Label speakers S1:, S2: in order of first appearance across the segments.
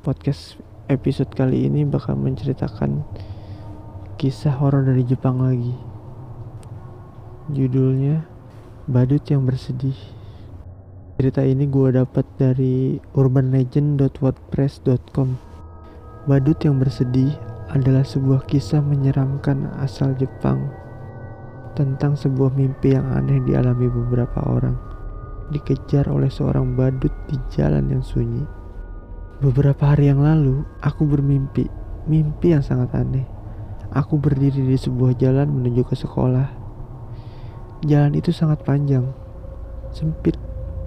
S1: podcast episode kali ini bakal menceritakan kisah horor dari Jepang lagi. Judulnya Badut yang Bersedih. Cerita ini gue dapat dari urbanlegend.wordpress.com. Badut yang bersedih adalah sebuah kisah menyeramkan asal Jepang tentang sebuah mimpi yang aneh dialami beberapa orang dikejar oleh seorang badut di jalan yang sunyi. Beberapa hari yang lalu, aku bermimpi, mimpi yang sangat aneh. Aku berdiri di sebuah jalan menuju ke sekolah. Jalan itu sangat panjang, sempit,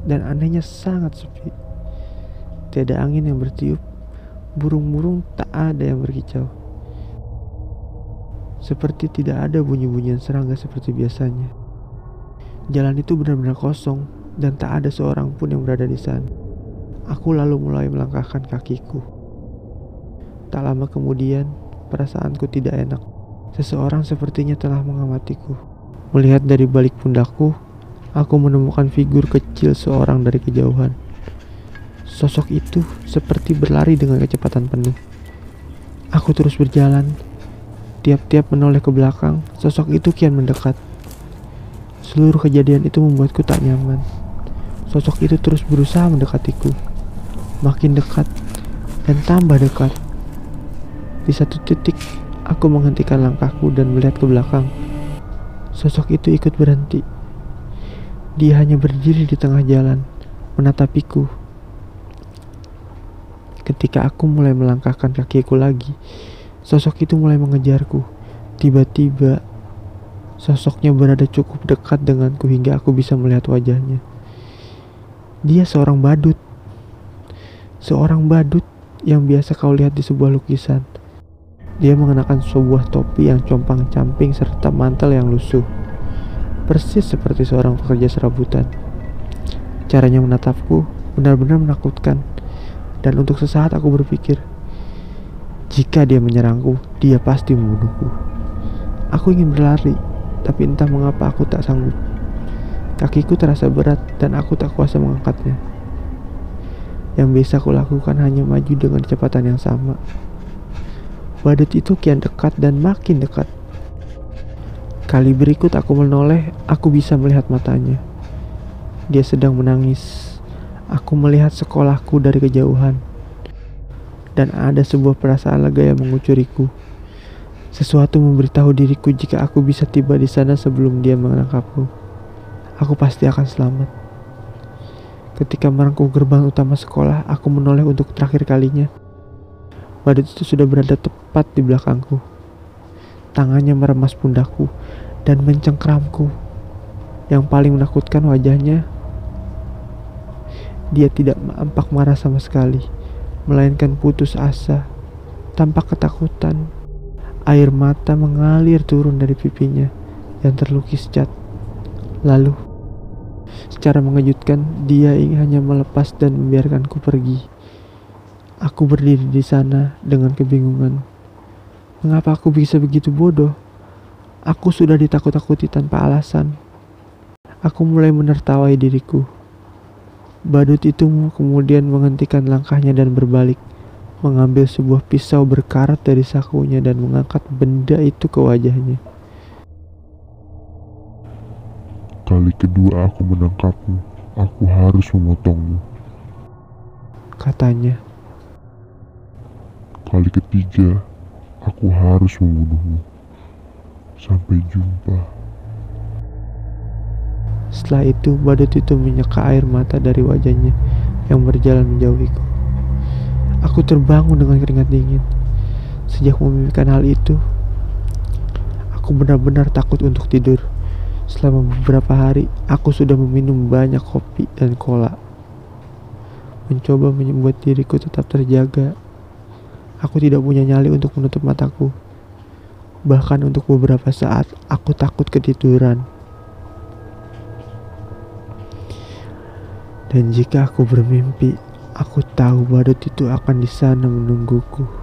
S1: dan anehnya sangat sepi. Tiada angin yang bertiup, burung-burung tak ada yang berkicau. Seperti tidak ada bunyi-bunyian serangga seperti biasanya. Jalan itu benar-benar kosong dan tak ada seorang pun yang berada di sana. Aku lalu mulai melangkahkan kakiku. Tak lama kemudian, perasaanku tidak enak. Seseorang sepertinya telah mengamatiku. Melihat dari balik pundakku, aku menemukan figur kecil seorang dari kejauhan. Sosok itu seperti berlari dengan kecepatan penuh. Aku terus berjalan. Tiap-tiap menoleh ke belakang, sosok itu kian mendekat. Seluruh kejadian itu membuatku tak nyaman. Sosok itu terus berusaha mendekatiku makin dekat dan tambah dekat. Di satu titik, aku menghentikan langkahku dan melihat ke belakang. Sosok itu ikut berhenti. Dia hanya berdiri di tengah jalan, menatapiku. Ketika aku mulai melangkahkan kakiku lagi, sosok itu mulai mengejarku. Tiba-tiba, sosoknya berada cukup dekat denganku hingga aku bisa melihat wajahnya. Dia seorang badut seorang badut yang biasa kau lihat di sebuah lukisan. Dia mengenakan sebuah topi yang compang-camping serta mantel yang lusuh. Persis seperti seorang pekerja serabutan. Caranya menatapku benar-benar menakutkan. Dan untuk sesaat aku berpikir, jika dia menyerangku, dia pasti membunuhku. Aku ingin berlari, tapi entah mengapa aku tak sanggup. Kakiku terasa berat dan aku tak kuasa mengangkatnya. Yang bisa kulakukan hanya maju dengan kecepatan yang sama. Badut itu kian dekat dan makin dekat. Kali berikut aku menoleh, aku bisa melihat matanya. Dia sedang menangis. Aku melihat sekolahku dari kejauhan. Dan ada sebuah perasaan lega yang mengucuriku. Sesuatu memberitahu diriku jika aku bisa tiba di sana sebelum dia menangkapku. Aku pasti akan selamat. Ketika merangkul gerbang utama sekolah, aku menoleh untuk terakhir kalinya. Badut itu sudah berada tepat di belakangku. Tangannya meremas pundakku dan mencengkramku. Yang paling menakutkan wajahnya, dia tidak nampak marah sama sekali, melainkan putus asa, tampak ketakutan. Air mata mengalir turun dari pipinya yang terlukis cat. Lalu, Secara mengejutkan, dia ingin hanya melepas dan membiarkanku pergi. Aku berdiri di sana dengan kebingungan. Mengapa aku bisa begitu bodoh? Aku sudah ditakut-takuti tanpa alasan. Aku mulai menertawai diriku. Badut itu kemudian menghentikan langkahnya dan berbalik, mengambil sebuah pisau berkarat dari sakunya dan mengangkat benda itu ke wajahnya.
S2: Kali kedua aku menangkapmu, aku harus memotongmu.
S1: Katanya.
S2: Kali ketiga, aku harus membunuhmu. Sampai jumpa.
S1: Setelah itu, badut itu menyeka air mata dari wajahnya yang berjalan menjauhiku. Aku terbangun dengan keringat dingin. Sejak memimpikan hal itu, aku benar-benar takut untuk tidur. Selama beberapa hari, aku sudah meminum banyak kopi dan cola. Mencoba membuat diriku tetap terjaga. Aku tidak punya nyali untuk menutup mataku. Bahkan untuk beberapa saat, aku takut ketiduran. Dan jika aku bermimpi, aku tahu badut itu akan di sana menungguku.